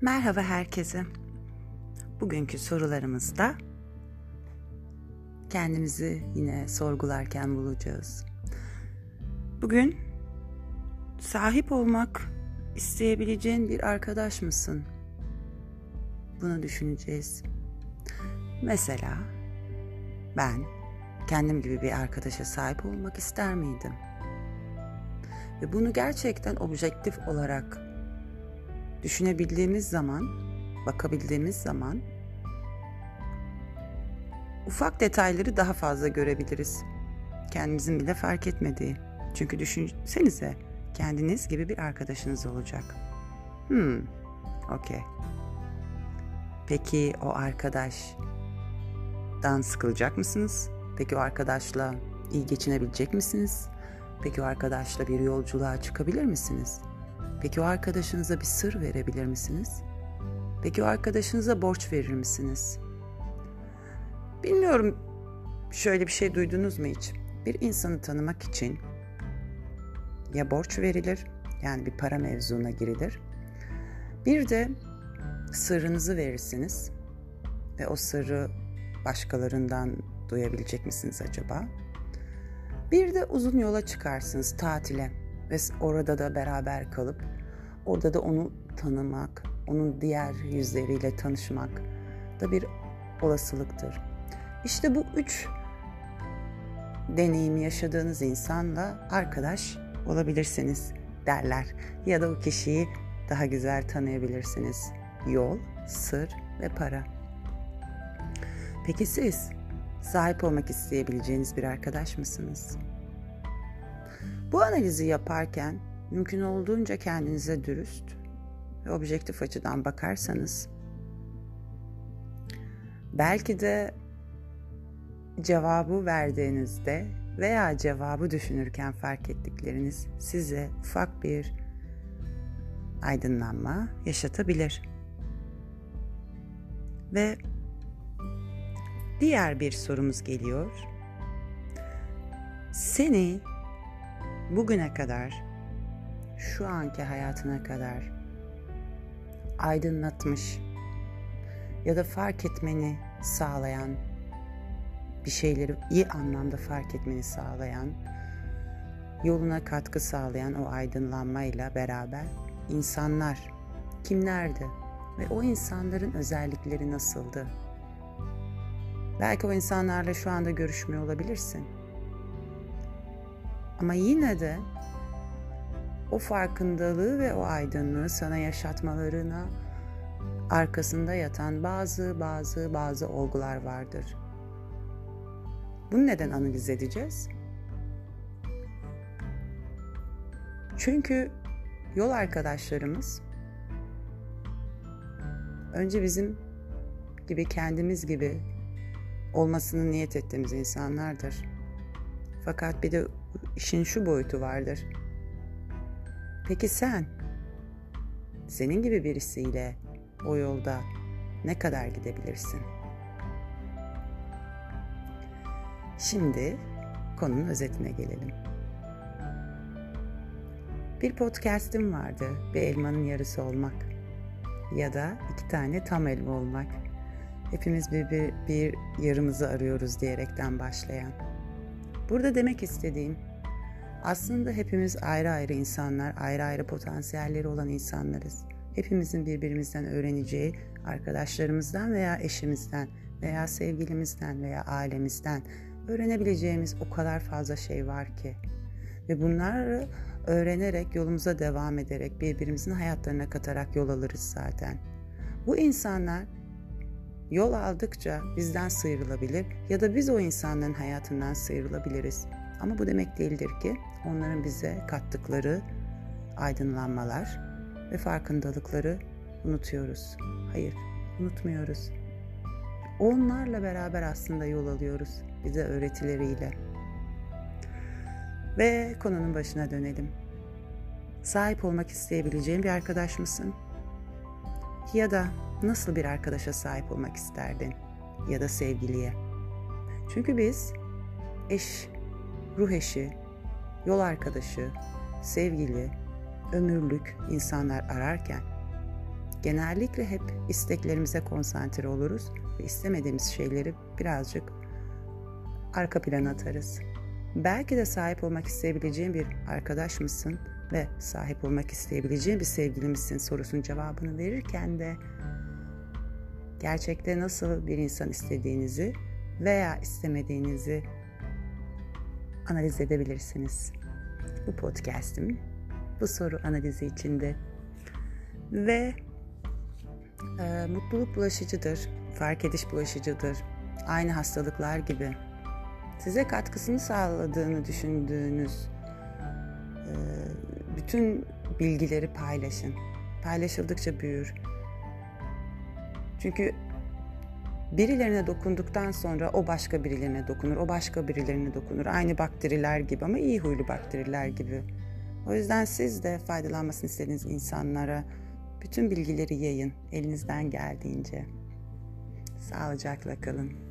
Merhaba herkese. Bugünkü sorularımızda kendimizi yine sorgularken bulacağız. Bugün sahip olmak isteyebileceğin bir arkadaş mısın? Bunu düşüneceğiz. Mesela ben kendim gibi bir arkadaşa sahip olmak ister miydim? Ve bunu gerçekten objektif olarak düşünebildiğimiz zaman, bakabildiğimiz zaman ufak detayları daha fazla görebiliriz. Kendimizin bile fark etmediği. Çünkü düşünsenize kendiniz gibi bir arkadaşınız olacak. Hmm, okey. Peki o arkadaştan sıkılacak mısınız? Peki o arkadaşla iyi geçinebilecek misiniz? Peki o arkadaşla bir yolculuğa çıkabilir misiniz? Peki o arkadaşınıza bir sır verebilir misiniz? Peki o arkadaşınıza borç verir misiniz? Bilmiyorum şöyle bir şey duydunuz mu hiç? Bir insanı tanımak için ya borç verilir yani bir para mevzuna girilir. Bir de sırrınızı verirsiniz ve o sırrı başkalarından duyabilecek misiniz acaba? Bir de uzun yola çıkarsınız tatile ve orada da beraber kalıp orada da onu tanımak, onun diğer yüzleriyle tanışmak da bir olasılıktır. İşte bu üç deneyimi yaşadığınız insanla arkadaş olabilirsiniz derler. Ya da o kişiyi daha güzel tanıyabilirsiniz. Yol, sır ve para. Peki siz sahip olmak isteyebileceğiniz bir arkadaş mısınız? Bu analizi yaparken mümkün olduğunca kendinize dürüst ve objektif açıdan bakarsanız belki de cevabı verdiğinizde veya cevabı düşünürken fark ettikleriniz size ufak bir aydınlanma yaşatabilir. Ve diğer bir sorumuz geliyor. Seni bugüne kadar şu anki hayatına kadar aydınlatmış ya da fark etmeni sağlayan bir şeyleri iyi anlamda fark etmeni sağlayan yoluna katkı sağlayan o aydınlanmayla beraber insanlar kimlerdi ve o insanların özellikleri nasıldı? Belki o insanlarla şu anda görüşmüyor olabilirsin. Ama yine de o farkındalığı ve o aydınlığı sana yaşatmalarına arkasında yatan bazı bazı bazı olgular vardır. Bunu neden analiz edeceğiz? Çünkü yol arkadaşlarımız önce bizim gibi kendimiz gibi olmasını niyet ettiğimiz insanlardır. Fakat bir de işin şu boyutu vardır. Peki sen senin gibi birisiyle o yolda ne kadar gidebilirsin? Şimdi konunun özetine gelelim. Bir podcast'im vardı. Bir elmanın yarısı olmak ya da iki tane tam elma olmak. Hepimiz bir, bir, bir yarımızı arıyoruz diyerekten başlayan. Burada demek istediğim aslında hepimiz ayrı ayrı insanlar, ayrı ayrı potansiyelleri olan insanlarız. Hepimizin birbirimizden öğreneceği, arkadaşlarımızdan veya eşimizden veya sevgilimizden veya ailemizden öğrenebileceğimiz o kadar fazla şey var ki. Ve bunları öğrenerek yolumuza devam ederek birbirimizin hayatlarına katarak yol alırız zaten. Bu insanlar yol aldıkça bizden sıyrılabilir ya da biz o insanların hayatından sıyrılabiliriz. Ama bu demek değildir ki onların bize kattıkları aydınlanmalar ve farkındalıkları unutuyoruz. Hayır, unutmuyoruz. Onlarla beraber aslında yol alıyoruz bize öğretileriyle. Ve konunun başına dönelim. Sahip olmak isteyebileceğin bir arkadaş mısın? Ya da nasıl bir arkadaşa sahip olmak isterdin? Ya da sevgiliye? Çünkü biz eş, ruh eşi, yol arkadaşı, sevgili ömürlük insanlar ararken genellikle hep isteklerimize konsantre oluruz ve istemediğimiz şeyleri birazcık arka plana atarız. Belki de sahip olmak isteyebileceğin bir arkadaş mısın ve sahip olmak isteyebileceğin bir sevgili misin sorusunun cevabını verirken de gerçekte nasıl bir insan istediğinizi veya istemediğinizi analiz edebilirsiniz. Bu podcast'im bu soru analizi içinde ve e, mutluluk bulaşıcıdır, fark ediş bulaşıcıdır. Aynı hastalıklar gibi size katkısını sağladığını düşündüğünüz e, bütün bilgileri paylaşın. Paylaşıldıkça büyür. Çünkü birilerine dokunduktan sonra o başka birilerine dokunur, o başka birilerine dokunur. Aynı bakteriler gibi ama iyi huylu bakteriler gibi. O yüzden siz de faydalanmasını istediğiniz insanlara bütün bilgileri yayın elinizden geldiğince. Sağlıcakla kalın.